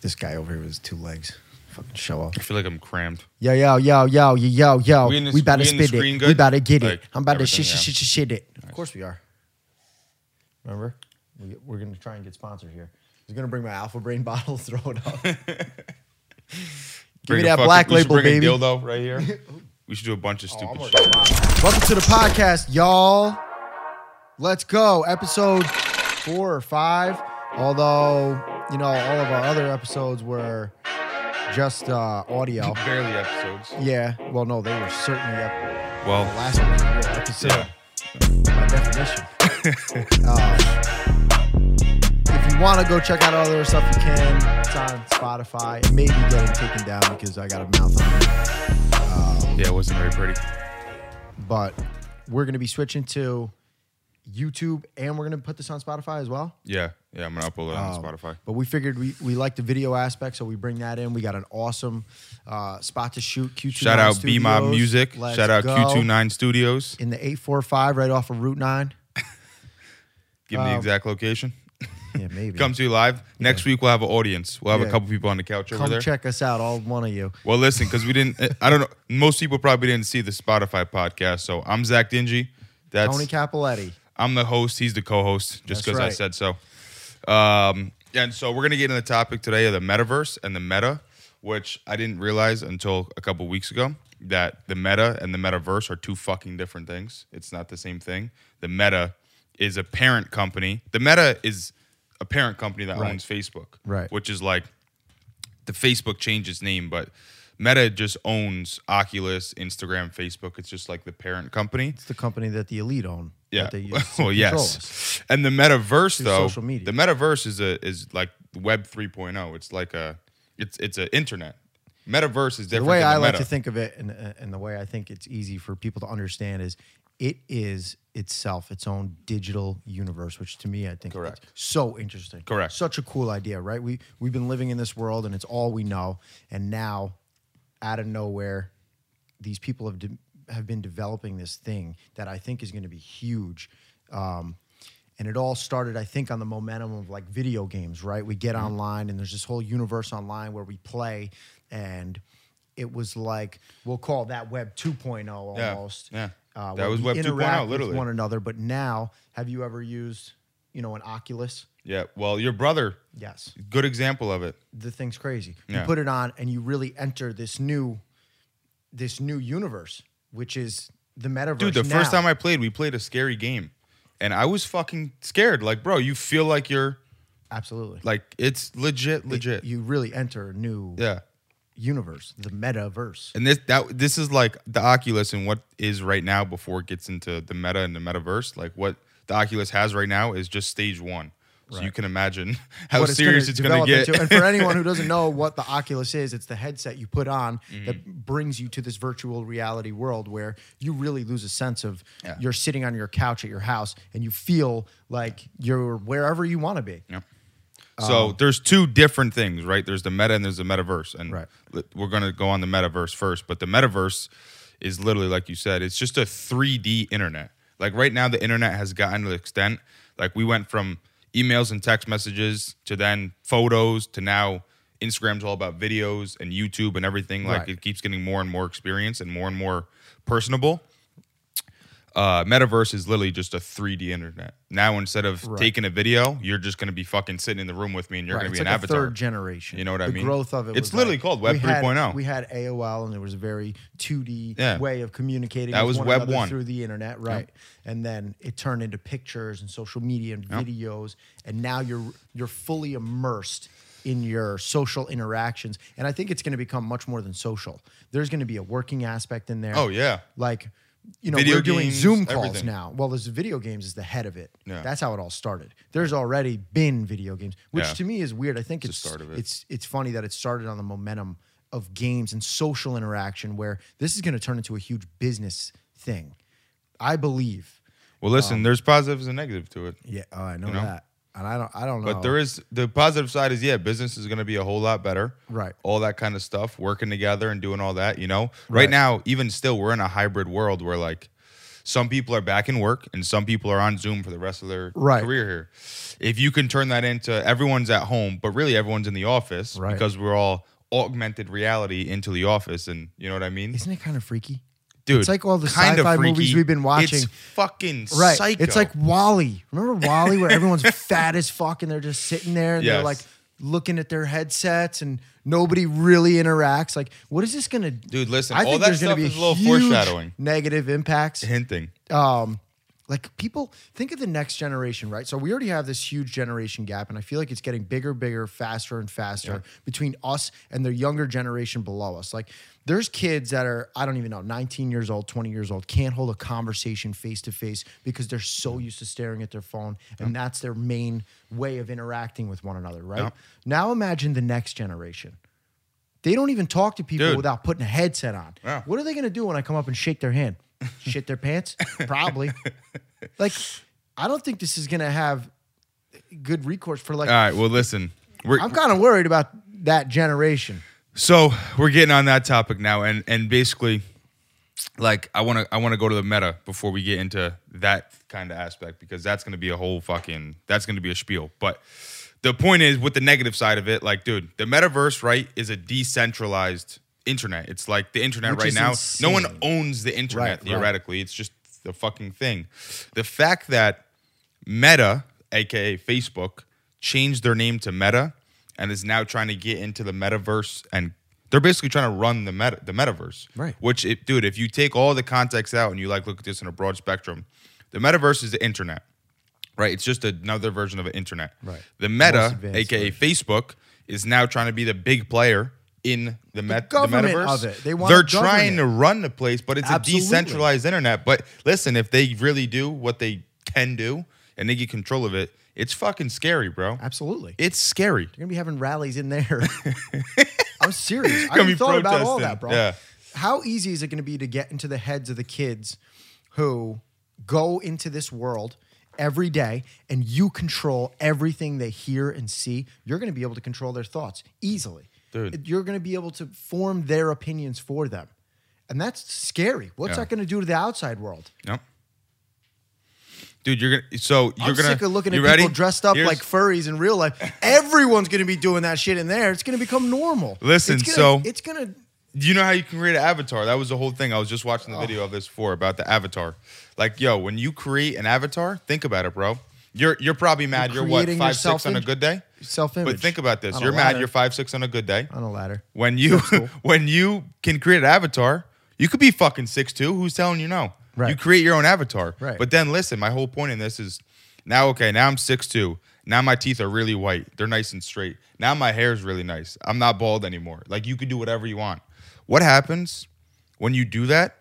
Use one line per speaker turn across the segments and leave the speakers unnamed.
This guy over here with his two legs. Fucking show up.
I feel like I'm crammed.
Yo, yo, yo, yo, yo, yo, yo.
We in the-
We about to
we in the
spit it.
screen
We about to get it.
Like,
I'm about to
everything,
shit,
yeah.
shit, shit, shit it. Of course we are. Remember? We, we're going to try and get sponsored here. I was going to bring my Alpha Brain bottle, throw it up. Give
Bring
me
a
that
fucking-
black
we should
label,
bring
baby.
A dildo right here. we should do a bunch of
Oh,
stupid
I'm
shit.
Welcome to the podcast, y'all. Let's go. Episode four or five. Although, you know, all of our other episodes were just uh, audio.
Barely episodes.
Yeah. Well, no, they were certainly ep- the
Well,
last one was a real episode
yeah.
by definition. um, if you want to go check out all the other stuff, you can. It's on Spotify. It may be getting taken down because I got a mouth on it. Um,
Yeah, it wasn't very pretty.
but we're going to be switching to YouTube and we're going to put this on Spotify as well.
Yeah, yeah. I'm gonna upload it on
Um,
Spotify.
But we figured we, we like the video aspect, so we bring that in. We got an awesome uh, spot to shoot. Q2
Shout out B Mob Music. Shout out Q29 Studios.
in the 845 right off of Route 9.
Give me the
Um,
exact location.
Yeah, maybe.
Come to you live. Next week we'll have an audience. We'll have
Yeah.
a couple people on the couch over
Come
there.
check us out, all one of you.
Well, listen, because we didn't. I don't know. Most people probably didn't see the Spotify podcast. So I'm Zach Dingee. That's
Tony Cappelletti.
I'm the host. He's the co-host. Just because I said so. Um, and so we're gonna get into the topic today of the metaverse and the meta, which I didn't realize until a couple weeks ago that the meta and the metaverse are two fucking different things. It's not the same thing. The meta is a parent company. The meta is a parent company that
Right.
owns Facebook,
Right.
Which is like the Facebook changed its name, but Meta just owns Oculus, Instagram, Facebook. It's just like the parent company.
It's the company that the elite own.
Yeah.
That they use
well, yes. And the metaverse though,
social media.
the metaverse is a is like Web 3.0. It's like a it's it's an internet. Metaverse is
The way I
the
like to think of it, and, and the way I think it's easy for people to understand is it is itself its own digital universe, which to me I think
Correct.
is so interesting.
Correct.
Such a cool idea, right? We we've been living in this world and it's all we know, and now out of nowhere, these people have de- have been developing this thing that I think is going to be huge. Um, and it all started, I think, on the momentum of like video games, right? We
Mm-hmm.
get online and there's this whole universe online where we play, and it was like we'll call that Web 2.0 almost.
yeah.
Uh,
That was
we
Web 2.0,
interact with one another. But now, have you ever used, you know, an Oculus?
yeah. Well, your brother,
Yes
good example of it.
the thing's crazy.
Yeah.
You put it on and you really enter this new this new universe, which is the metaverse.
Dude, the first time I played, we played a scary game. And I was fucking scared. Like, bro, you feel like you're
absolutely
like it's legit, legit.
you really enter a new
yeah.
universe, the metaverse.
And this that this is like the Oculus and what is right now before it gets into the meta and the metaverse. Like what the Oculus has right now is just stage one. So you can imagine how
What
serious it's going to get.
into. And for anyone who doesn't know what the Oculus is, it's the headset you put on
Mm-hmm.
that brings you to this virtual reality world where you really lose a sense of
Yeah.
you're sitting on your couch at your house and you feel like you're wherever you want to be.
Yep. So there's two different things, right? There's the meta and there's the metaverse, and
Right.
we're gonna go on the metaverse first. But the metaverse is literally, like you said, it's just a 3D internet. Like right now, the internet has gotten to the extent like we went from emails and text messages to then photos to now Instagram's all about videos and YouTube and everything. Like
Right.
it keeps getting more and more experience and more and more personable uh, metaverse is literally just a 3D internet. Now instead of
Right.
taking a video, you're just going to be fucking sitting in the room with me, and you're
Right,
going to be
like
an avatar.
third generation.
You know what I mean?
growth of it.
It's literally
like-
called Web
we had-
3.0.
We had AOL, and it was a very 2D
Yeah.
way of communicating.
That was
one
Web 1.
through the internet, right? And then it turned into pictures and social media and videos, and now you're you're fully immersed in your social interactions. And I think it's going to become much more than social. There's going to be a working aspect in there.
Oh, yeah.
like. You know,
Video
we're doing
games,
Zoom calls
everything.
now. Well, there's video games is the head of it.
Yeah.
That's how it all started. There's already been video games, which
Yeah.
to me is weird. I think
It's
it's
the start of it.
it's it's funny that it started on the momentum of games and social interaction where this is going to turn into a huge business thing. I believe.
well, listen, um, there's positives and negatives to it.
Yeah, oh, I know,
You know?
that. And I don't I don't know.
But there is the positive side is yeah, business is going to be a whole lot better.
Right.
All that kind of stuff, working together and doing all that. You know,
Right.
right now, even still, we're in a hybrid world where like some people are back in work and some people are on Zoom for the rest of their
Right.
career here. If you can turn that into everyone's at home, but really everyone's in the office
Right.
because we're all augmented reality into the office, and you know what I mean,
Isn't it kind of freaky?
Dude?
it's like all the sci-fi
freaky.
movies we've been watching.
It's fucking
Right.
psycho.
It's like WALL-E. Remember WALL-E, where everyone's fat as fuck and they're just sitting there and they're like looking at their headsets and nobody really interacts. Like, what is this gonna
Dude, listen,
I
all
think
that
there's gonna be
a little foreshadowing.
Negative impacts.
hinting.
um like people think of the next generation right so we already have this huge generation gap and i feel like it's getting bigger bigger faster and faster between us and the younger generation below us like there's kids that are i don't even know 19 years old 20 years old can't hold a conversation face to face because they're so used to staring at their phone and that's their main way of interacting with one another right
Yeah.
now imagine the next generation they don't even talk to people
Dude.
without putting a headset on.
Yeah.
What are they going to do when I come up and shake their hand? Shit their pants? Probably. Like, I don't think this is going to have good recourse for like.
All right, well, listen,
I'm kind of worried about that generation.
So we're getting on that topic now, and and basically, like I want to I want to go to the meta before we get into that kind of aspect because that's going to be a whole fucking that's going to be a spiel. But the point is, with the negative side of it, like, dude, the metaverse, right, is a decentralized internet. It's like the internet
Which
right now. No one owns the internet
Right, right.
theoretically. It's just the fucking thing. The fact that Meta, aka Facebook, changed their name to Meta and is now trying to get into the metaverse and they're basically trying to run the meta the metaverse.
Right.
Which it, dude, if you take all the context out and you like look at this in a broad spectrum, the metaverse is the internet. Right? It's just another version of an internet.
Right.
The meta, aka Facebook, is now trying to be the big player in the, met, the
government
metaverse.
it. They wanna
They're trying
it.
to run the place, but it's
Absolutely.
a decentralized internet. But listen, if they really do what they can do and they get control of it, it's fucking scary, bro.
Absolutely.
It's scary.
You're to be having rallies in there. I'm serious. I
Gonna
thought about all that, bro.
Yeah.
How easy is it to be to get into the heads of the kids who go into this world every day and you control everything they hear and see? You're going to be able to control their thoughts easily.
Dude.
You're going to be able to form their opinions for them. And that's scary. What's
Yeah.
that going to do to the outside world?
Yep. Dude, you're gonna so you're
I'm
gonna
sick of looking at
ready?
people dressed up
Here's-
like furries in real life. Everyone's to be doing that shit in there. It's to become normal.
Listen,
it's gonna,
so-
it's to
Do you know how you can create an avatar? That was the whole thing. I was just watching the oh. video of this for about the avatar. Like, yo, when you create an avatar, think about it, bro. You're you're probably mad. You're, what five six on a good day.
self-image.
But think about this. You're mad. You're five six on a good day.
on a ladder.
When you
cool.
when you can create an avatar, you could be fucking six two. Who's telling you no?
Right.
You create your own avatar.
Right.
But then listen, my whole point in this is now okay, now I'm six two. Now my teeth are really white. They're nice and straight. Now my hair is really nice. I'm not bald anymore. Like you could do whatever you want. What happens when you do that?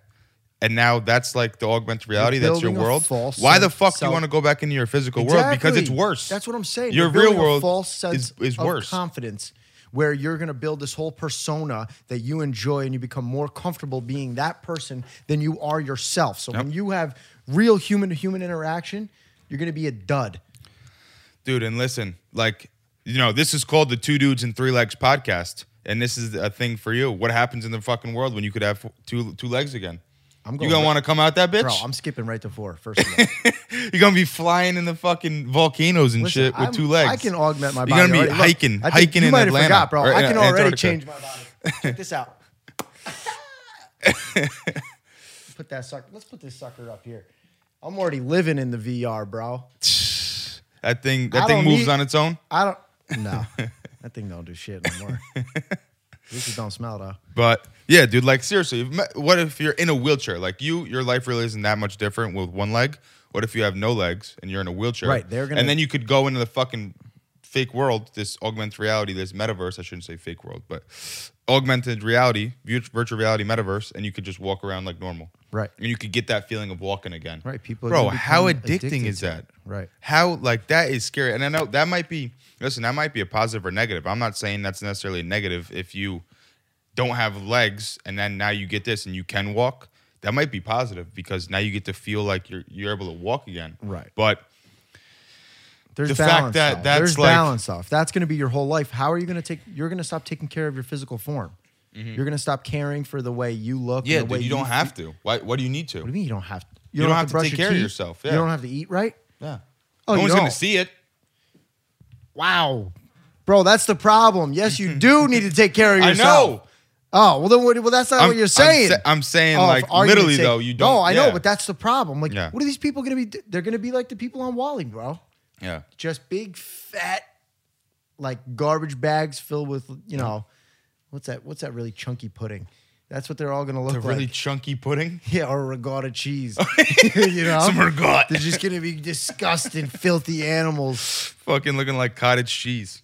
And now that's like the augmented reality. That's your world.
false
Why the fuck do you want to go back into your physical world? Because it's worse.
That's what I'm saying.
Your real world
false sense
is, is worse.
confidence, where you're going to build this whole persona that you enjoy, and you become more comfortable being that person than you are yourself. So when you have real human to human interaction, you're going to be a dud.
dude and listen like you know this is called the two dudes and three legs podcast and this is a thing for you what happens in the fucking world when you could have two two legs again
I'm
you
going
gonna
right-
want to come out that bitch
Bro, I'm skipping right to four. First of all,
you're gonna be flying in the fucking volcanoes and
Listen,
shit with
I'm-
two legs
I can augment my body.
you're gonna be
already.
Hiking
think
hiking
you
in
might have
atlanta
forgot, bro.
or,
I can already
Antarctica.
change my body. Check this out. put that sucker. Let's put this sucker up here. I'm already living in the VR, bro.
that thing
I
that thing moves
need-
on its own
I don't. No, that thing don't do shit no more. This don't smell though.
But yeah, dude, like seriously, what if you're in a wheelchair? Like you, your life really isn't that much different with one leg. What if you have no legs and you're in a wheelchair?
Right, they're gonna-
and then you could go into the fucking fake world, this augmented reality, this metaverse. I shouldn't say fake world, but augmented reality, virtual reality metaverse, and you could just walk around like normal.
Right.
And you could get that feeling of walking again.
Right, people are
Bro, how addicting is that?
Right.
How like that is scary. And I know that might be listen, that might be a positive or negative. I'm not saying that's necessarily negative if you don't have legs and then now you get this and you can walk. That might be positive because now you get to feel like you're you're able to walk again.
Right.
But
There's
The fact
balance.
that
though.
that's
There's
like-
balance. If that's going to be your whole life, how are you going to take? You're going to stop taking care of your physical form. You're going to stop caring for the way you look.
Mm-hmm. yeah,
the way
dude, you don't have to. Why what do you need to?
What do you mean you don't have to?
You don't have to take care of
teeth?
yourself,
You don't have to eat right.
Yeah.
Oh,
no one's gonna see it.
Wow, bro, that's the problem. Yes, you do need to take care of yourself.
I know.
Oh well, then what, well that's not
I'm-
what you're saying.
I'm
saying.
sa- I'm saying,
Oh,
like, literally,
sake.
though, you don't-
No, I know, but that's the problem. Like,
Yeah.
what are these people gonna be? They're gonna be like the people on WALL-E, bro.
Yeah.
Just big fat, like garbage bags filled with you know, what's that? What's that really chunky pudding? That's what they're all gonna look like.
The really
like.
chunky pudding.
Yeah, or regatta cheese. you know,
Some regatta.
They're just gonna be disgusting, filthy animals.
Fucking looking like cottage cheese.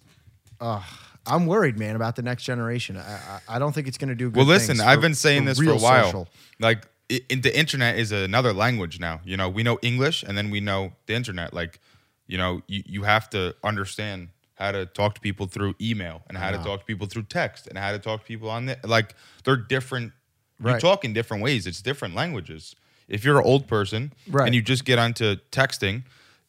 I'm worried, man, about the next generation. I, I, I don't think it's gonna do good.
Well, listen,
things
I've
for-
been saying this for a
real
while.
social.
Like, i in, the internet is another language now. You know, we know English, and then we know the internet. Like, you know, you, you have to understand how to talk to people through email, and how to talk to people through text, and how to talk to people on the like. They're different. You
Right.
talk in different ways. It's different languages. If you're an old person
Right.
and you just get onto texting,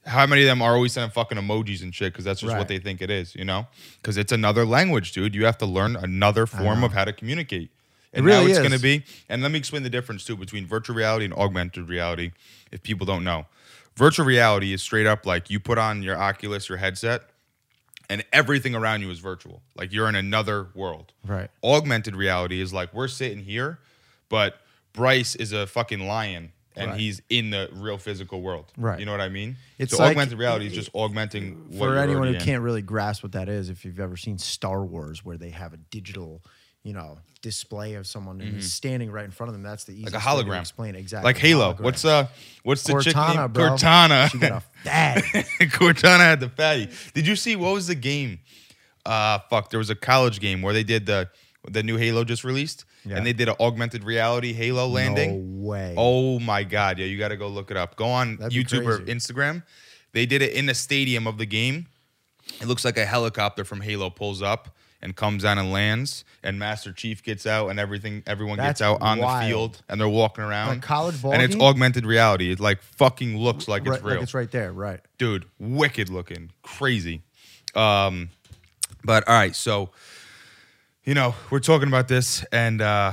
how many of them are always sending fucking emojis and shit? Because that's just
Right.
what they think it is, you know? Because it's another language, dude. You have to learn another form of how to communicate. And
really
now it's going to be, and let me explain the difference too between virtual reality and augmented reality if people don't know. Virtual reality is straight up like you put on your Oculus your headset and everything around you is virtual. Like you're in another world.
Right.
Augmented reality is like we're sitting here, but Bryce is a fucking lion and
Right.
he's in the real physical world.
Right.
You know what I mean?
It's
so
like-
augmented reality is just augmenting
for anyone who
in.
can't really grasp what that is, if you've ever seen Star Wars, where they have a digital, you know, display of someone he's standing right in front of them, that's the easiest
Mm-hmm. like a hologram.
explain it. exactly.
Like Halo.
Hologram.
What's uh what's the chick
Cortana,
name?
bro.
Cortana.
She got a fat.
Cortana had the fatty. Did you see what was the game? Uh fuck, there was a college game where they did the the new Halo just released
Yeah.
and they did an augmented reality Halo landing.
No way.
Oh my god, yeah, you got to go look it up. Go on
That'd
YouTube or. Instagram. They did it in the stadium of the game. It looks like a helicopter from Halo pulls up and comes down and lands, and Master Chief gets out, and everything. Everyone
That's
gets out on
wild.
the field, and they're walking around.
A college ball
and it's
game?
augmented reality. It like fucking looks like
right,
it's real
Like it's right there, right?
dude, wicked looking, crazy. Um, but all right, so you know we're talking about this, and uh,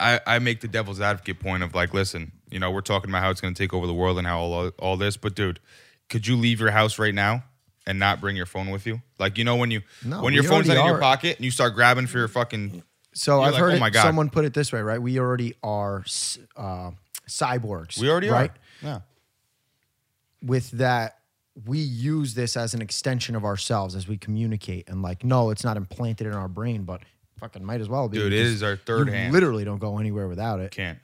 I I make the devil's advocate point of like, listen, you know, we're talking about how it's going to take over the world and how all all this, but dude, could you leave your house right now? And not bring your phone with you, like you know when you
No,
when your phone's in your pocket and you start grabbing for your fucking
So I've
like,
heard
oh
it,
my God.
someone put it this way, right? We already are uh, cyborgs.
we already
right?
are yeah
with that we use this as an extension of ourselves as we communicate and like no it's not implanted in our brain but fucking might as well be
Dude, it is our third
you
hand.
literally don't go anywhere without it
can't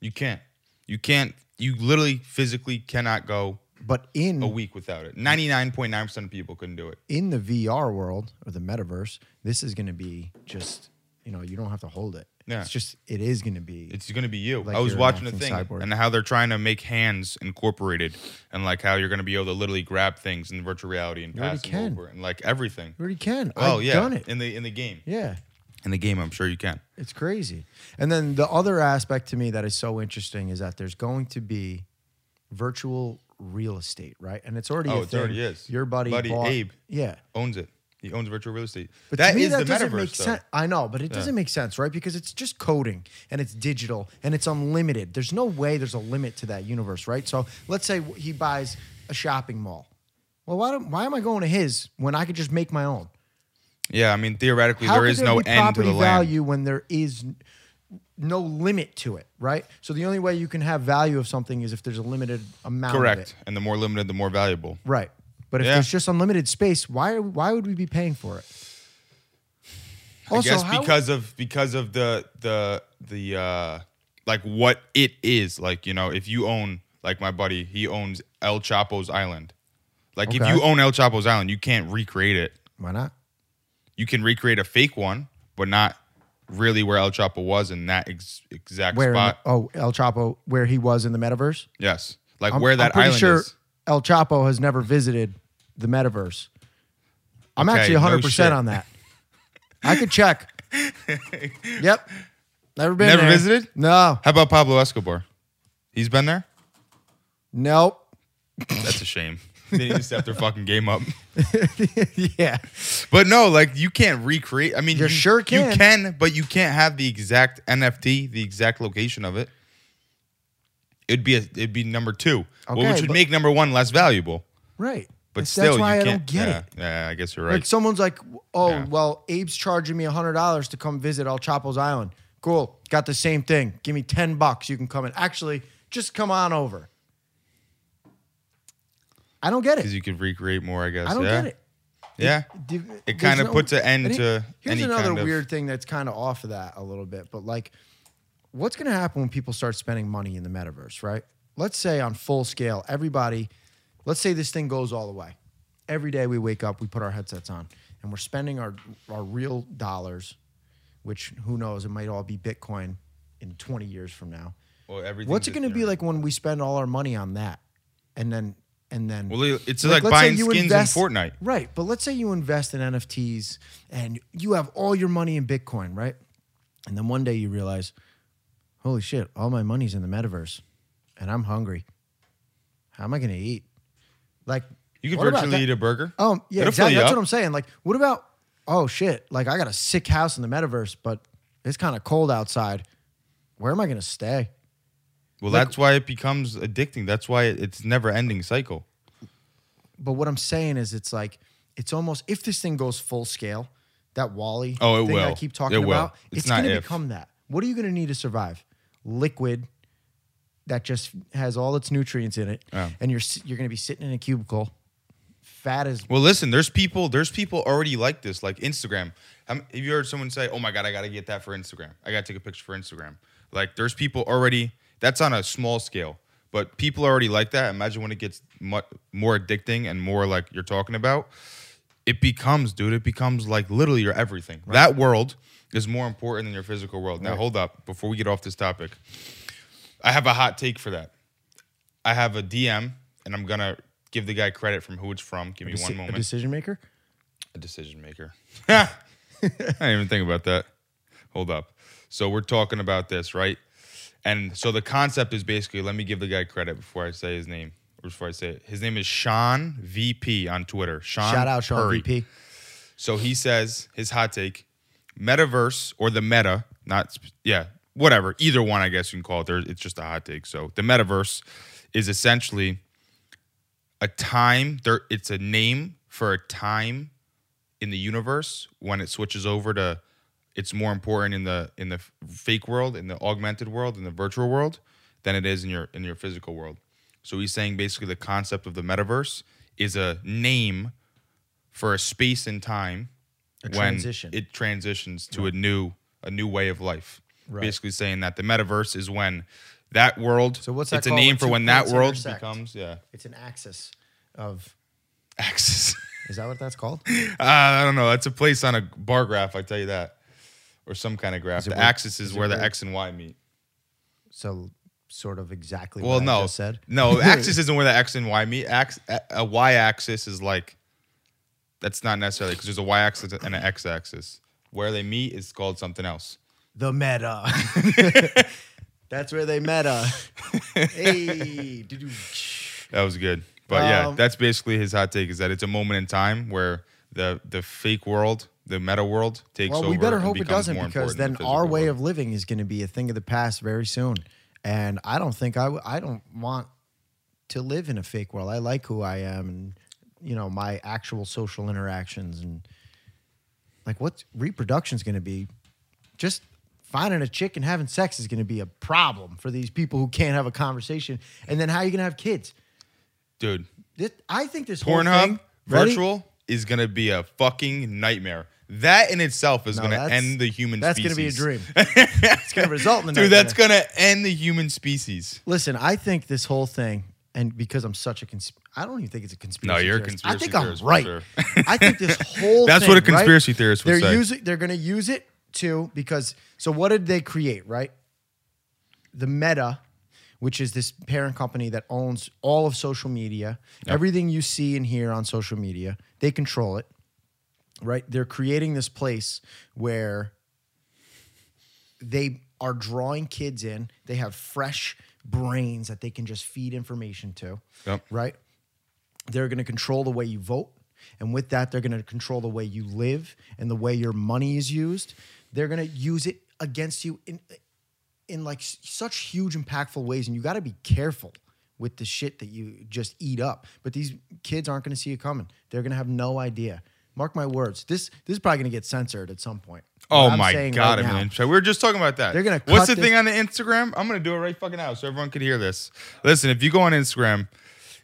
you can't you can't you literally physically cannot go
but in
a week without it. Ninety nine point nine percent of people couldn't do it.
in the VR world or the metaverse this is going to be just you know you don't have to hold it
Yeah.
it's just it is going to be
It's going to be you.
Like
I was watching a
acting
thing
cyborg.
and how they're trying to make hands incorporated and like how you're going to be able to literally grab things in virtual reality and
You
pass them
can.
over and like everything.
you already can
Oh
I've
yeah,
done it
in the in the game.
yeah
In the game, I'm sure you can.
It's crazy. And then the other aspect to me that is so interesting is that there's going to be virtual real estate, right? And it's already
Oh,
a
it
thing.
already is.
Your buddy,
Buddy
bought-
Abe.
Yeah.
Owns it. He owns virtual real estate.
But
that
to me,
is
that
the
doesn't
metaverse.
make sense. I know, but it doesn't make sense, right? Because it's just coding and it's digital and it's unlimited. There's no way there's a limit to that universe, right? So let's say he buys a shopping mall. Well, why, don't, why am I going to his when I could just make my own?
Yeah, I mean theoretically
How
there is
there
no end to the land.
value when there is no limit to it, right? So the only way you can have value of something is if there's a limited amount. Of
Correct. And the more limited, the more valuable.
Right. But if
Yeah.
there's just unlimited space, why are, why would we be paying for it?
I guess because of because of the the the uh like what it is. Like, you know, if you own like my buddy, he owns El Chapo's Island. Like if you own El Chapo's Island, you can't recreate it.
why not?
You can recreate a fake one, but not really where El Chapo was in that ex- exact
Where in the-
spot.
oh El Chapo, where he was in the metaverse.
yes. Like
I'm,
where
I'm
that
pretty
island
sure
is.
El Chapo has never visited the metaverse. I'm
Okay,
actually
no
100 percent
shit.
on that. I could check. yep. Never been
Never
there.
visited?
No.
How about Pablo Escobar? He's been there?
Nope.
That's a shame. They need to step their fucking game up.
yeah.
But no, like you can't recreate. I mean,
You sure can.
You can, but you can't have the exact NFT, the exact location of it. it'd be a, it'd be number two, well, which would
but-
make number one less valuable.
Right.
But
That's-
still,
that's why
you
I don't get
yeah,
it.
Yeah, I guess you're right.
Like someone's like, oh,
Yeah.
well, Abe's charging me hundred dollars to come visit El Chapo's Island. Cool, got the same thing. Give me ten bucks, you can come in. Actually, just come on over. I don't get it.
Because you could recreate more, I guess.
I don't
yeah.
get it.
Yeah.
Div-
It kind of
no-
puts an end
he-
to
Here's
any
another
kind of
weird thing that's kind of off of that a little bit, but like, what's going to happen when people start spending money in the metaverse, right? Let's say on full scale, everybody, let's say this thing goes all the way. Every day we wake up, we put our headsets on, and we're spending our our real dollars, which who knows, it might all be Bitcoin in 20 years from now.
Well, everything.
What's it going to be like when we spend all our money on that, and then and then
Well, it's like,
say
buying skins
invest-
in Fortnite.
Right. But let's say you invest in NFTs and you have all your money in Bitcoin, right? And then one day you realize, holy shit, all my money's in the metaverse and I'm hungry. How am I going to eat? Like,
You could virtually eat a burger.
Oh, yeah,
It'll
exactly. That's
up.
what I'm saying. Like, what about, oh shit, like I got a sick house in the metaverse, but it's kind of cold outside. Where am I going to stay?
Well,
Like-
that's why it becomes addicting. That's why it's never ending cycle.
But what I'm saying is, it's like it's almost if this thing goes full scale, that WALL-E
Oh, it
thing I keep talking
It will.
about,
It's
it's, going to become that. What are you going to need to survive? Liquid that just has all its nutrients in it,
Yeah.
and you're you're going to be sitting in a cubicle, fat as
Well, listen, there's people, there's people already like this, like Instagram. Have have you heard someone say, "Oh my god, I got to get that for Instagram. I got to take a picture for Instagram." Like, there's people already. That's on a small scale, but people already like that. Imagine when it gets mu- more addicting and more like you're talking about. It becomes, dude. It becomes like literally your everything. That world is more important than your physical world. Now,
Right.
hold up. Before we get off this topic, I have a hot take for that. I have a DM, and I'm gonna give the guy credit from who it's from. Give me
deci-
one moment.
a decision maker.
a decision maker. I didn't even think about that. Hold up. So we're talking about this, right? And so the concept is basically let me give the guy credit before I say his name. Or before I say it. His name is Sean VP on Twitter. Sean
Shout out Sean
Purry.
VP.
So he says his hot take, metaverse or the meta, not yeah, whatever. Either one, I guess you can call it. There, it's just a hot take. So the metaverse is essentially a time. There, it's a name for a time in the universe when it switches over to. It's more important in the in the fake world, in the augmented world, in the virtual world, than it is in your in your physical world. So he's saying basically the concept of the metaverse is a name for a space and time
A
when
transition.
it transitions to a new a new way of life.
Right.
Basically saying that the metaverse is when that world.
So what's that
It's a name for when that world
intersect?
becomes yeah
It's an axis of.
axis.
Is that what that's called?
uh, I don't know. That's a place on a bar graph. I tell you that, or some kind of graph. The
where-
axis is,
is it
where the X and Y meet.
So, sort of exactly.
Well, no,
just said.
no. Axis isn't where the X and Y meet. Ax, a- a Y axis is like. That's not necessarily because there's a Y axis and an X axis. Where they meet is called something else.
The meta. That's where they meta. hey.
That was good. But yeah,
Um,
that's basically his hot take is that it's a moment in time where the the fake world, the meta world takes
well,
over.
we better hope it doesn't because then
the
our way
world.
of living is going to be a thing of the past very soon. And I don't think I w- I don't want to live in a fake world. I like who I am and you know my actual social interactions and like what reproduction is going to be. Just finding a chick and having sex is going to be a problem for these people who can't have a conversation. And then how are you going to have kids?
dude.
This, I think this whole
Pornhub
Ready?
virtual is gonna be a fucking nightmare. That in itself is
No,
gonna
that's-
end the human. Species.
That's going to be a dream. it's going to result in
dude.
nightmare.
That's gonna end the human species.
Listen, I think this whole thing, and because I'm such a cons- I don't even think it's a conspiracy.
No, you're a
theorist.
conspiracy
I think I'm
theorist for
right.
sure.
I think this whole
That's what a
right?
conspiracy theorist would
they're
say.
Using, they're going to use it too because so what did they create? Right, the Meta, which is this parent company that owns all of social media, everything you see and hear on social media, they control it. Right, they're creating this place where they are drawing kids in. They have fresh brains that they can just feed information to.
Yep.
Right? They're going to control the way you vote. And with that, they're going to control the way you live and the way your money is used. They're going to use it against you in in like such huge impactful ways and you got to be careful with the shit that you just eat up but these kids aren't going to see it coming they're going to have no idea mark my words this this is probably going to get censored at some point
Oh
I'm
my god!
right now-
mean, we were just talking about that.
They're gonna
What's the
this-
thing on the Instagram? I'm gonna do it right fucking now, so everyone can hear this. Listen, if you go on Instagram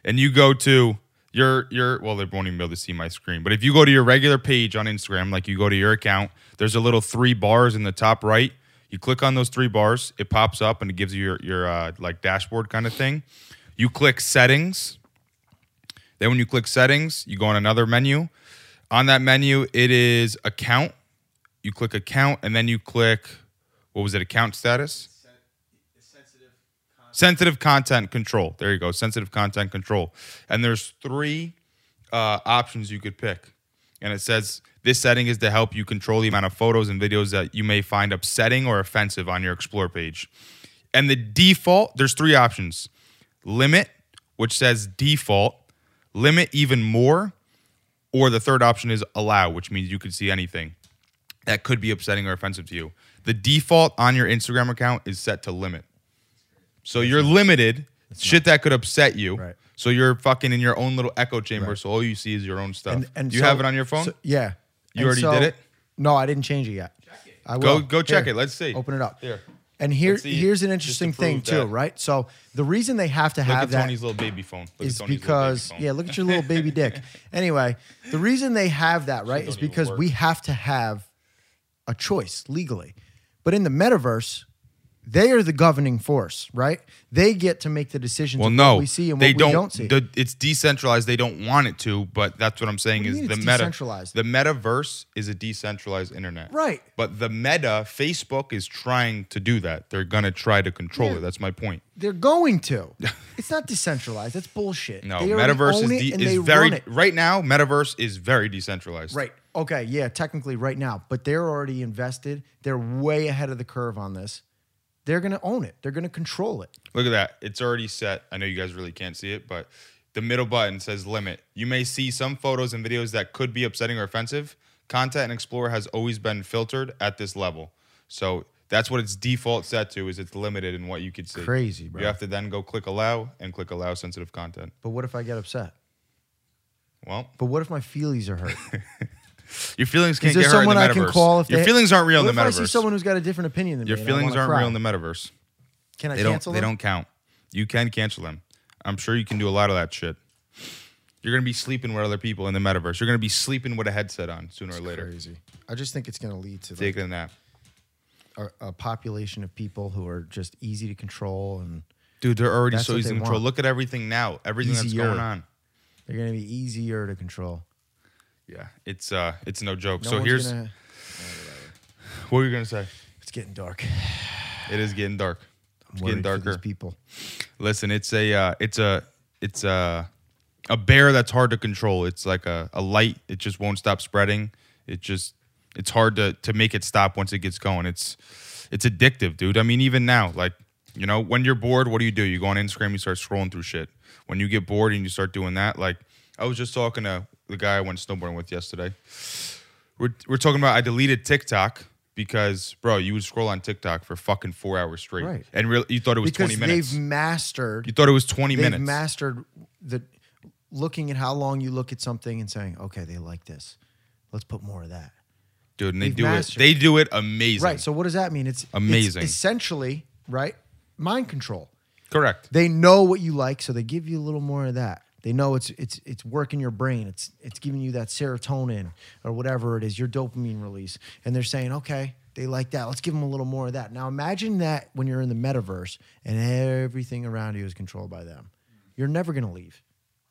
and you go to your your well, they won't even be able to see my screen. But if you go to your regular page on Instagram, like you go to your account, there's a little three bars in the top right. You click on those three bars, it pops up and it gives you your your uh, like dashboard kind of thing. You click settings. Then when you click settings, you go on another menu. On that menu, it is account. You click account and then you click what was it? Account status? Sensitive content control. There you go. Sensitive content control. And there's three uh, options you could pick. And it says this setting is to help you control the amount of photos and videos that you may find upsetting or offensive on your Explore page. And the default, there's three options limit, which says default, limit even more, or the third option is allow, which means you could see anything that could be upsetting or offensive to you. The default on your Instagram account is set to limit. So you're limited, shit that could upset you.
Right.
So you're fucking in your own little echo chamber. So all you see is your own stuff.
and, and
you
so-
have it on your phone?
so- yeah
You
And
already
so-
did it?
no i didn't change it yet I
Go- go check
Here,
it. Let's see.
open it up
Here.
And here
see,
here's an
to
interesting thing too
that.
right so the reason they have to
Look
have
at
that
Tony's little baby phone. Look
is because
phone.
yeah, look at your little baby dick. Anyway, the reason they have that right is because we have to have a choice legally. But in the metaverse, they are the governing force, right? They get to make the decisions
Well, no,
what we see and
they
what
don't.
we don't see.
The, it's decentralized. They don't want it to, but that's what I'm saying
What
is the meta. The metaverse is a decentralized internet,
Right.
But the meta, Facebook is trying to do that. They're gonna try to control
Yeah.
it. That's my point.
They're going to. it's not decentralized. That's bullshit.
No, metaverse is, de- is very right now. Metaverse is very decentralized.
Right. Okay. Yeah. Technically, right now, but they're already invested. They're way ahead of the curve on this. They're going to own it. They're going to control it.
Look at that. It's already set. I know you guys really can't see it, but the middle button says limit. You may see some photos and videos that could be upsetting or offensive. Content and Explorer has always been filtered at this level. So that's what its default set to is it's limited in what you could see.
Crazy, bro.
You have to then go click allow and click allow sensitive content.
But what if I get upset?
Well,
But what if my feelies are hurt?
your feelings can't
Is there
get hurt in the
someone I
metaverse.
can call if
your
they,
feelings aren't real in
what
the
if I see
metaverse.
someone who's got a different opinion than
your
me? and I
feelings
wanna
aren't
cry?
real in the metaverse.
Can I
They don't.
cancel
They
them?
don't count. You can cancel them. I'm sure you can do a lot of that shit. You're gonna be sleeping with other people in the metaverse. You're gonna be sleeping with a headset on sooner or later.
Crazy. I just think it's going to lead to like,
a nap,
a, a population of people who are just easy to control, and
dude. They're already
That's
so
what
easy
they
to control.
want.
Look at everything now. Everything that's
Easier.
going on.
they're going to be easier to control.
Yeah, it's uh, it's no joke.
No
so here's
gonna,
what were you gonna say.
it's getting dark.
It is getting dark.
I'm
It's getting
worried for these
darker.
people.
Listen, it's a uh, it's a it's a a bear that's hard to control. It's like a, a light. It just won't stop spreading. It just it's hard to to make it stop once it gets going. It's it's addictive, dude. I mean, even now, like you know, when you're bored, what do you do? You go on Instagram, you start scrolling through shit. When you get bored and you start doing that, like I was just talking to the guy I went snowboarding with yesterday. We're we're talking about I deleted TikTok. Because, bro, you would scroll on TikTok for fucking four hours straight,
Right.
and you thought it was
because
twenty minutes.
they've mastered.
You thought it was 20
they've
minutes.
mastered the looking at how long you look at something and saying, "Okay, they like this. Let's put more of that."
Dude, and they
they've
do
mastered
it. They do it amazing.
Right. So what does that mean? It's it's
Amazing.
essentially, right? Mind control.
Correct.
They know what you like, so they give you a little more of that. They know it's it's it's working your brain. It's it's giving you that serotonin or whatever it is, your dopamine release, and they're saying, okay, they like that. Let's give them a little more of that. Now imagine that when you're in the metaverse and everything around you is controlled by them. You're never gonna leave.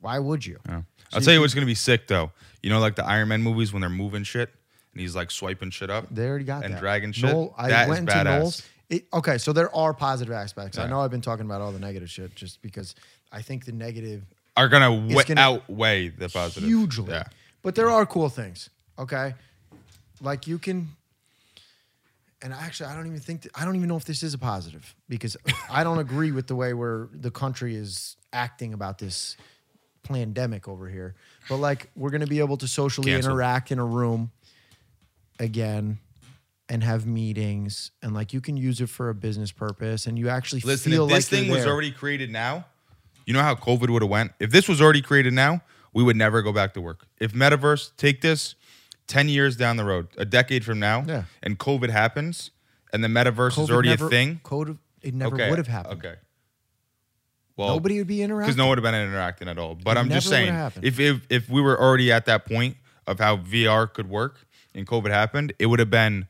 Why would you?
Yeah. I'll tell you what's gonna be sick though. You know, like the Iron Man movies when they're moving shit and he's like swiping shit up.
They already got that
and
that.
dragging shit.
Noel, I
That is
went into
badass.
Knowles. It, okay, so there are positive aspects. I know I've been talking about all the negative shit just because I think the negative
Are gonna, wa-
gonna-
outweigh the positive.
hugely.
Yeah.
But there are cool things. Okay, like you can. And actually, I don't even think I don't even know if this is a positive because I don't agree with the way where the country is acting about this pandemic over here. But like, we're gonna be able to socially interact in a room again, and have meetings and like you can use it for a business purpose and you actually
Listen,
feel
if this
like
thing was already created now, you know how COVID would have went. If this was already created now, we would never go back to work. If metaverse take this ten years down the road, a decade from now,
Yeah.
and COVID happens, and the metaverse is
COVID
already
never-
a thing,
Code it never
okay,
would have happened.
Okay. Well,
Nobody would be interacting.
because no one would have been interacting at all. But
It
I'm just saying, if, if if we were already at that point of how VR could work and COVID happened, it would have been.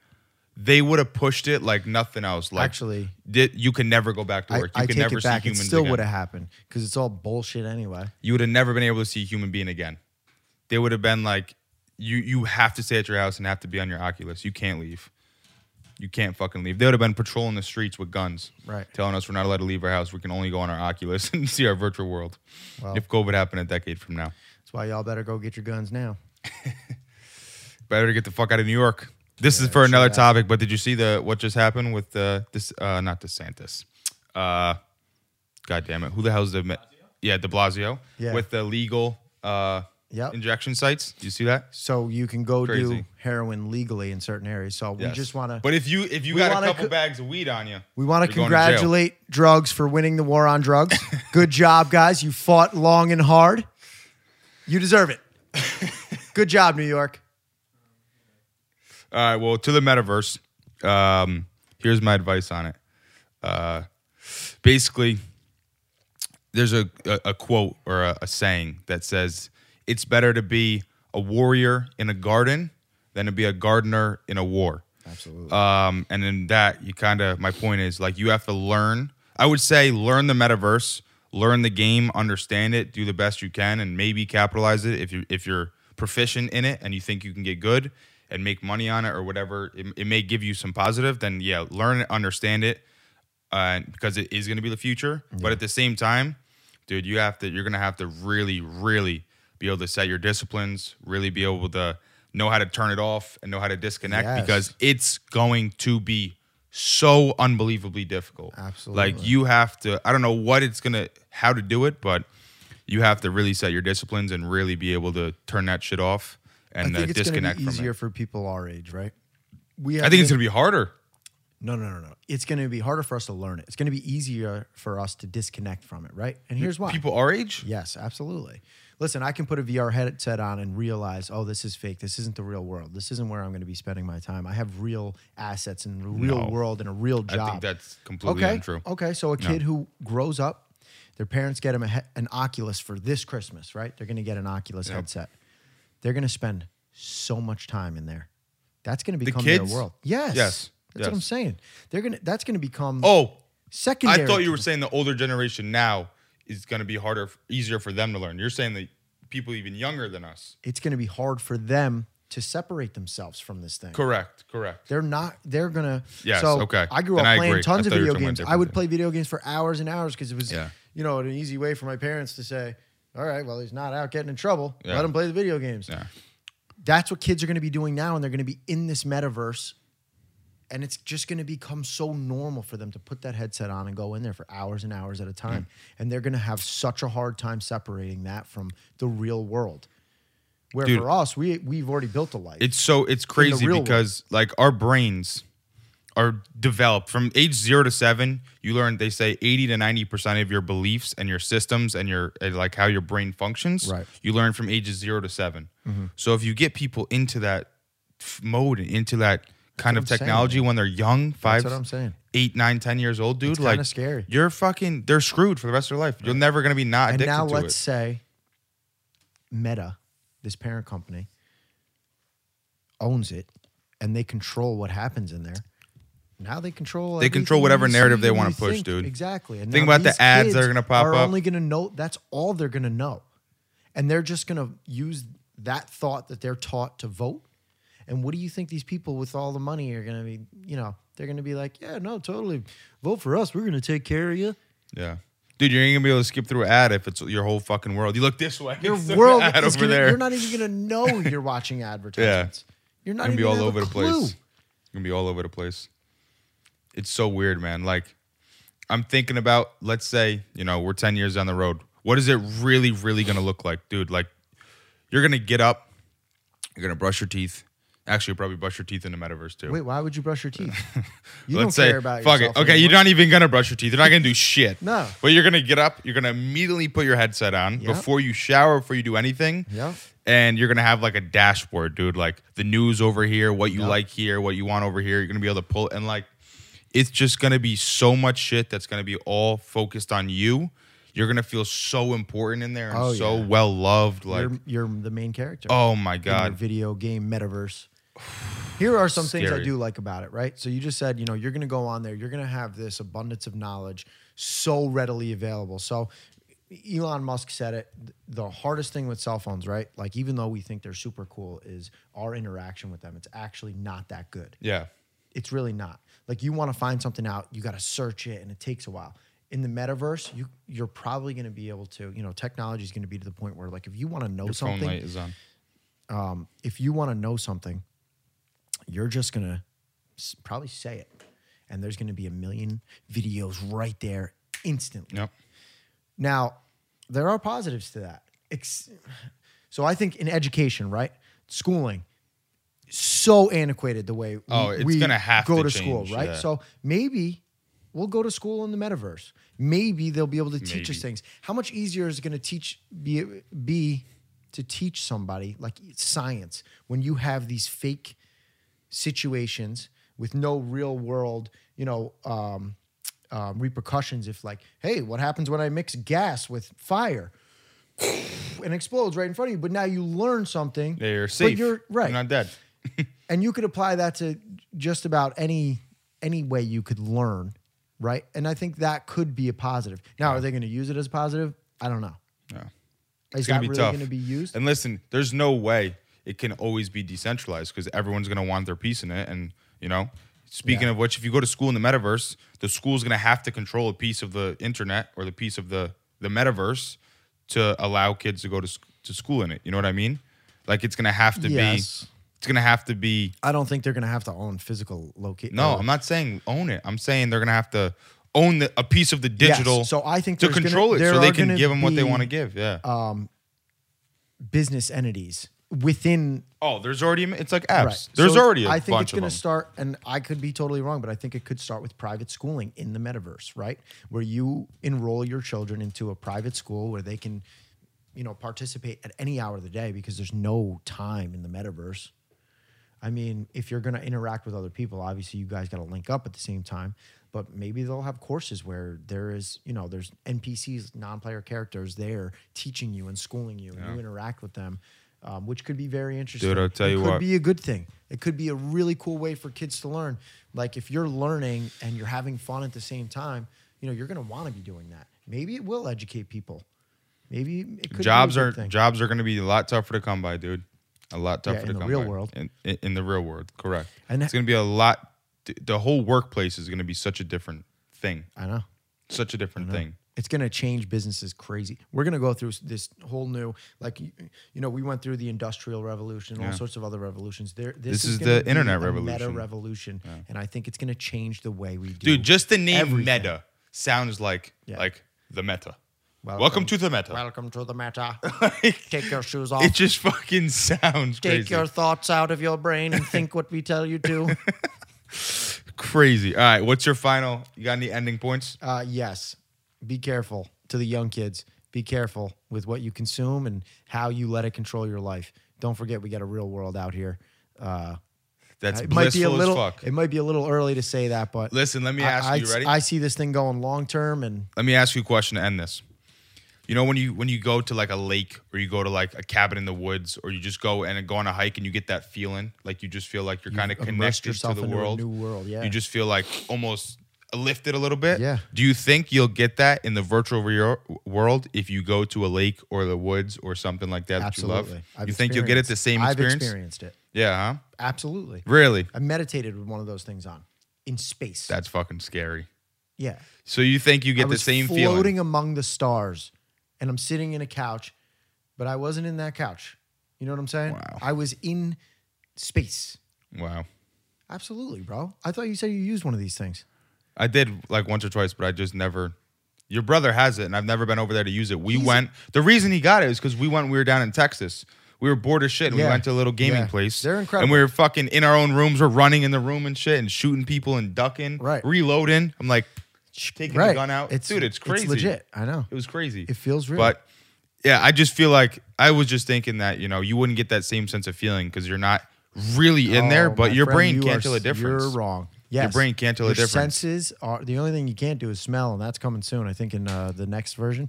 They would have pushed it like nothing else. Like
Actually,
did, you can never go back to
I,
work. You
I
can
take
never
it back.
see
It still would have happened because it's all bullshit anyway.
you would have never been able to see a human being again. They would have been like, you you have to stay at your house and have to be on your Oculus. You can't leave. You can't fucking leave. They would have been patrolling the streets with guns,
Right.
Telling us we're not allowed to leave our house. We can only go on our Oculus and see our virtual world.
Well-
if COVID happened a decade from now,
That's why y'all better go get your guns now.
better get the fuck out of New York. This is for another topic. But did you see the what just happened with the this? Uh, not DeSantis. Uh, God damn it! Who the hell's the? Yeah, De Blasio.
Yeah.
With the legal uh,
Yep.
injection sites. Do you see that?
So you can go do heroin legally in certain areas. So we
Yes.
just want to
But if you if you
we
got a
wanna
couple
co-
bags of weed on you,
we want to
you're going jail.
congratulate drugs for winning the war on drugs. Good job, guys. You fought long and hard. You deserve it. Good job, New York.
All right. Well, to the metaverse. Um, here's my advice on it. Uh, basically, there's a, a, a quote or a, a saying that says, "It's better to be a warrior in a garden than to be a gardener in a war."
Absolutely.
Um, and in that, you kind of, my point is like you have to learn. I would say learn the metaverse, learn the game, understand it, do the best you can, and maybe capitalize it if you if you're proficient in it and you think you can get good and make money on it or whatever. It, it may give you some positive. Then yeah, learn it, understand it, uh, because it is going to be the future. But at the same time, dude, you have to. You're going to have to really, really be able to set your disciplines. Really be able to know how to turn it off and know how to disconnect
Yes.
because it's going to be so unbelievably difficult.
Absolutely.
Like you have to. I don't know what it's gonna, how to do it, but you have to really set your disciplines and really be able to turn that shit off
I
and uh,
think it's going
disconnect
to be easier for people our age, right? We
I think it's gonna be harder.
No, no, no, no. It's going to be harder for us to learn it. It's going to be easier for us to disconnect from it, right? And here's why.
People our age.
Yes, absolutely. Listen, I can put a VR headset on and realize, oh, this is fake. This isn't the real world. This isn't where I'm going to be spending my time. I have real assets in the real
No.
world and a real job.
I think that's completely
okay.
untrue.
Okay, so a
No.
kid who grows up, their parents get him a he- an Oculus for this Christmas, right? They're going to get an Oculus
Yep.
headset. They're going to spend so much time in there. That's going to become
the
their world. Yes.
Yes.
That's what I'm saying. They're going to that's going to become
Oh,
secondary.
I thought you were saying the older generation now is going to be harder, easier for them to learn. You're saying that people even younger than us.
it's going to be hard for them to separate themselves from this thing.
Correct. Correct.
They're not. They're gonna.
Yes,
So
okay.
I grew up playing tons of
thought you were
video games. I would play video games for hours and hours because it was,
Yeah.
you know, an easy way for my parents to say, "All right, well, he's not out getting in trouble.
Yeah.
Let him play the video games."
Yeah.
That's what kids are going to be doing now, and they're going to be in this metaverse, and it's just going to become so normal for them to put that headset on and go in there for hours and hours at a time,
Mm.
and they're going to have such a hard time separating that from the real world. Where
Dude.
for us, we we've already built a life.
It's so it's crazy
real world.
because like our brains are developed from age zero to seven. You learn they say eighty to ninety percent of your beliefs and your systems and your and like how your brain functions.
Right.
You learn from ages zero to 7
Mm-hmm.
So if you get people into that mode and into that kind of
I'm saying,
technology when they're young, five,
what I'm saying.
eight, nine, ten years old, dude,
It's
like
scary.
You're fucking. They're screwed for the rest of their life. You're never gonna be not
and
addicted
now
to
let's
it.
say Meta, this parent company, owns it, and they control what happens in there. Now they control.
They control whatever narrative they wanna push,
think.
dude.
Exactly. And
Think about the ads that are gonna pop
are
up.
Are only going to know. That's all they're going to know, and they're just going to use that thought that they're taught to vote. And what do you think these people with all the money are going to be? You know, they're going to be like, yeah, no, totally, vote for us. We're going to take care of you.
Yeah. Dude, you ain't gonna be able to skip through an ad if it's your whole fucking world. You look this way.
Your world
ad
is
over
gonna,
there.
You're not even going to know you're watching advertisements. You're not
gonna be all
gonna
over the place. gonna be all over the place. It's so weird, man. Like, I'm thinking about, let's say, you know, we're 10 years down the road. What is it really, really gonna look like, dude? Like, you're gonna get up, you're gonna brush your teeth, Actually, you'll probably brush your teeth in the metaverse too.
Wait, why would you brush your teeth? You
Let's
don't
say,
care about
fuck it. Okay,
anymore.
you're not even gonna brush your teeth. You're not gonna do shit.
No.
But you're gonna get up. You're gonna immediately put your headset on
Yep.
before you shower, before you do anything.
Yep.
And you're gonna have like a dashboard, dude. Like the news over here, what you
Yep.
like here, what you want over here. You're gonna be able to pull and like, it's just gonna be so much shit that's gonna be all focused on you. You're gonna feel so important in there and
Oh,
so
yeah.
well loved. Like,
you're, you're the main character.
oh my god,
video game metaverse. Here are some things I do like about it, right? So you just said, you know, you're going to go on there, you're going to have this abundance of knowledge so readily available. So Elon Musk said it, the hardest thing with cell phones, right? Like even though we think they're super cool is our interaction with them. It's actually not that good.
yeah,
It's really not. Like you want to find something out, you got to search it and it takes a while. In the metaverse, you you're probably going to be able to, you know, technology is going to be to the point where like if you want to know
your phone
something,
light is on.
um, if you want to know something, you're just gonna s- probably say it, and there's gonna be a million videos right there instantly.
Yep.
Now, there are positives to that. So I think in education, right, schooling, so antiquated the way we,
Oh, it's
we
gonna have
go
to
to, school,
change,
right?
yeah.
So maybe we'll go to school in the metaverse. Maybe they'll be able to teach us things. How much easier is it going to teach be be to teach somebody like science when you have these fake situations with no real world, you know, um, um, repercussions? If like, hey, what happens when I mix gas with fire? and explodes right in front of you. But now you learn something.
Yeah, you're
but
safe.
you're right
You're not dead.
and you could apply that to just about any any way you could learn right and i think that could be a positive now are they going to use it as positive i don't know
No.
is
gonna
that
be
really
tough.
going to be used
And listen, there's no way it can always be decentralized because everyone's gonna want their piece in it. And you know, speaking
Yeah.
of which, if you go to school in the metaverse, the school's gonna have to control a piece of the internet or the piece of the the metaverse to allow kids to go to to school in it. You know what I mean? Like it's gonna have to
Yes.
be. It's gonna have to be.
i don't think they're going to have to own physical location
No, uh, I'm not saying own it. I'm saying they're gonna have to own the, a piece of the digital
so i think
to
there's gonna-
control it, so they can give them what they want to give. Yeah.
Um, business entities within
oh, there's already. It's like apps.
Right.
There's
So
already. a
I think it's going to start, and I could be totally wrong, but I think it could start with private schooling in the metaverse, right? Where you enroll your children into a private school where they can, you know, participate at any hour of the day because there's no time in the metaverse. I mean, if you're going to interact with other people, obviously you guys got to link up at the same time. But maybe they'll have courses where there is, you know, there's NPCs, non-player characters there teaching you and schooling you, and you interact with them, um, which could be very interesting.
Dude, I'll tell
it
you
could
what.
be a good thing. It could be a really cool way for kids to learn. Like if you're learning and you're having fun at the same time, you know, you're going to want to be doing that. Maybe it will educate people. Maybe it could
jobs
be a
are
thing.
jobs are going to be a lot tougher to come by, dude. A lot tougher
in
to
the
come
real
by.
world.
In, in, in the real world, correct.
And
it's going to be a lot. The whole workplace is going to be such a different thing.
I know.
Such a different thing.
It's going to change businesses crazy. We're going to go through this whole new, like, you, know, we went through the industrial revolution, all
Yeah.
sorts of other revolutions. There, this,
This is
gonna
the internet
a Meta
revolution.
revolution, and I think it's going to change the way we do.
Dude, just the name
everything.
Meta sounds like
Yeah.
like the Meta.
Welcome.
Welcome, to the Meta.
Welcome to the meta. Take your shoes off.
it just fucking sounds
Take
crazy.
your thoughts out of your brain and think what we tell you to.
crazy. All right, what's your final? You got any ending points?
Uh, yes. Be careful to the young kids. Be careful with what you consume and how you let it control your life. Don't forget, we got a real world out here. Uh,
That's
it might be a
blissful
little.
as fuck.
It might be a little early to say that, but
Listen, let me ask
I,
you. Ready?
I see this thing going long term, and
let me ask you a question to end this. You know when you when you go to like a lake or you go to like a cabin in the woods or you just go and go on a hike and you get that feeling like you just feel like you're kind of connected to the world.
new world, yeah.
You just feel like almost lifted a little bit.
Yeah.
Do you think you'll get that in the virtual real world if you go to a lake or the woods or something like that
absolutely.
that you love?
I've
you think you'll get it the same
I've
experience?
experienced it.
Yeah, huh?
Absolutely.
Really?
I meditated with one of those things on in space.
That's fucking scary.
yeah.
So you think you get the same
floating
feeling?
among the stars, and I'm sitting in a couch, but I wasn't in that couch. You know what I'm saying?
Wow.
I was in space.
Wow.
Absolutely, bro. I thought you said you used one of these things.
I did like once or twice, but I just never. Your brother has it, and I've never been over there to use it. We
He's-
went. The reason he got it is because we went. We were down in Texas. We were bored as shit. And
Yeah.
We went to a little gaming
Yeah.
place.
They're incredible.
And we were fucking in our own rooms. We're running in the room and shit and shooting people and ducking,
Right.
reloading. I'm like taking the gun out. Dude, it's crazy.
legit. I know.
It was crazy.
It feels real.
But yeah, I just feel like I was just thinking that you know you wouldn't get that same sense of feeling because you're not really in there,
Oh,
but your
friend,
brain
you
can't
are
tell the difference.
You're wrong. Yes.
Your brain can't tell the
Your
difference.
Senses are the only thing you can't do is smell, and that's coming soon. I think in uh, the next version,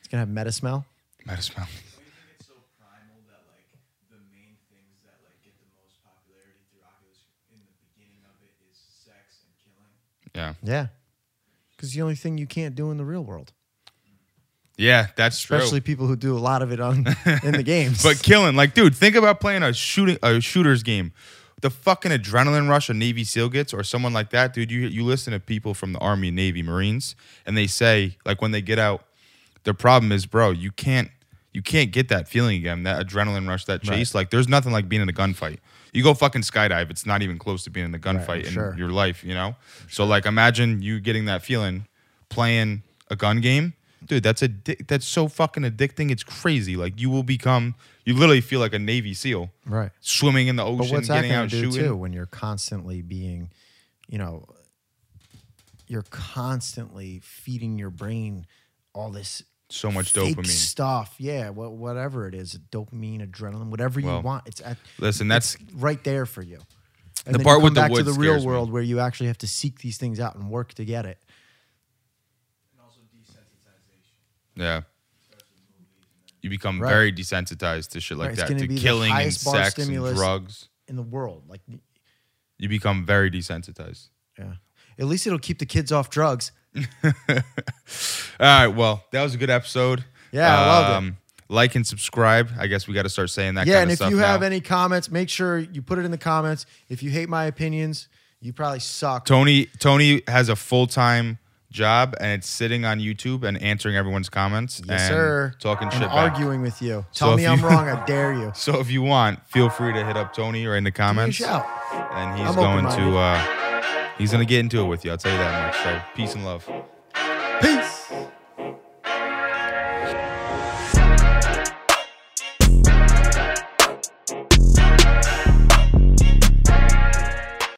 it's gonna have meta smell.
Meta
smell. you think it's so primal that like the main things that like get the most popularity through Oculus in the beginning of it is sex and killing?
Yeah,
Yeah, because the only thing you can't do in the real world,
yeah, that's true.
especially
true.
people who do a lot of it on in the games.
But killing, like, dude, think about playing a shooting a shooters game. The fucking adrenaline rush a Navy SEAL gets, or someone like that, dude. You you listen to people from the Army, Navy, Marines, and they say like when they get out, their problem is, bro, you can't you can't get that feeling again, that adrenaline rush, that chase. Like, there's nothing like being in a gunfight. You go fucking skydive, it's not even close to being in a gunfight in
sure.
your life, you know. So like, imagine you getting that feeling playing a gun game, dude. That's a that's so fucking addicting. It's crazy. Like you will become, you literally feel like a Navy SEAL
right.
swimming in the
But
ocean,
what's
getting
going
out
do
shooting.
too when you're constantly being, you know, you're constantly feeding your brain all this
So much
fake
dopamine.
stuff. Yeah, wha- whatever it is, dopamine, adrenaline, whatever you
Well,
want. It's at
Listen, that's
it's right there for you. And
The part
you come
with the
back to the real
scares me.
world where you actually have to seek these things out and work to get it.
And also desensitization.
yeah. You become
Right.
very desensitized to shit like
Right,
that,
gonna
to
be the
killing and sex and drugs.
In the world, like,
You become very desensitized.
yeah. At least it'll keep the kids off drugs.
All right, well, that was a good episode.
Yeah, I loved it.
Like and subscribe. I guess we got to start saying that.
yeah,
kind
and
of
if
stuff
you have
now.
any comments, make sure you put it in the comments. If you hate my opinions, you probably suck.
Tony Tony has a full time job and it's sitting on YouTube and answering everyone's comments
Yes,
and
sir.
talking
and
shit back.
arguing with you. Tell
if
me
you-
I'm wrong. I dare you.
So if you want, feel free to hit up Tony or in the
Give me a
comments. And he's
I'm
going to uh he's gonna get into it with you, I'll tell you that much. So peace and love.
Peace.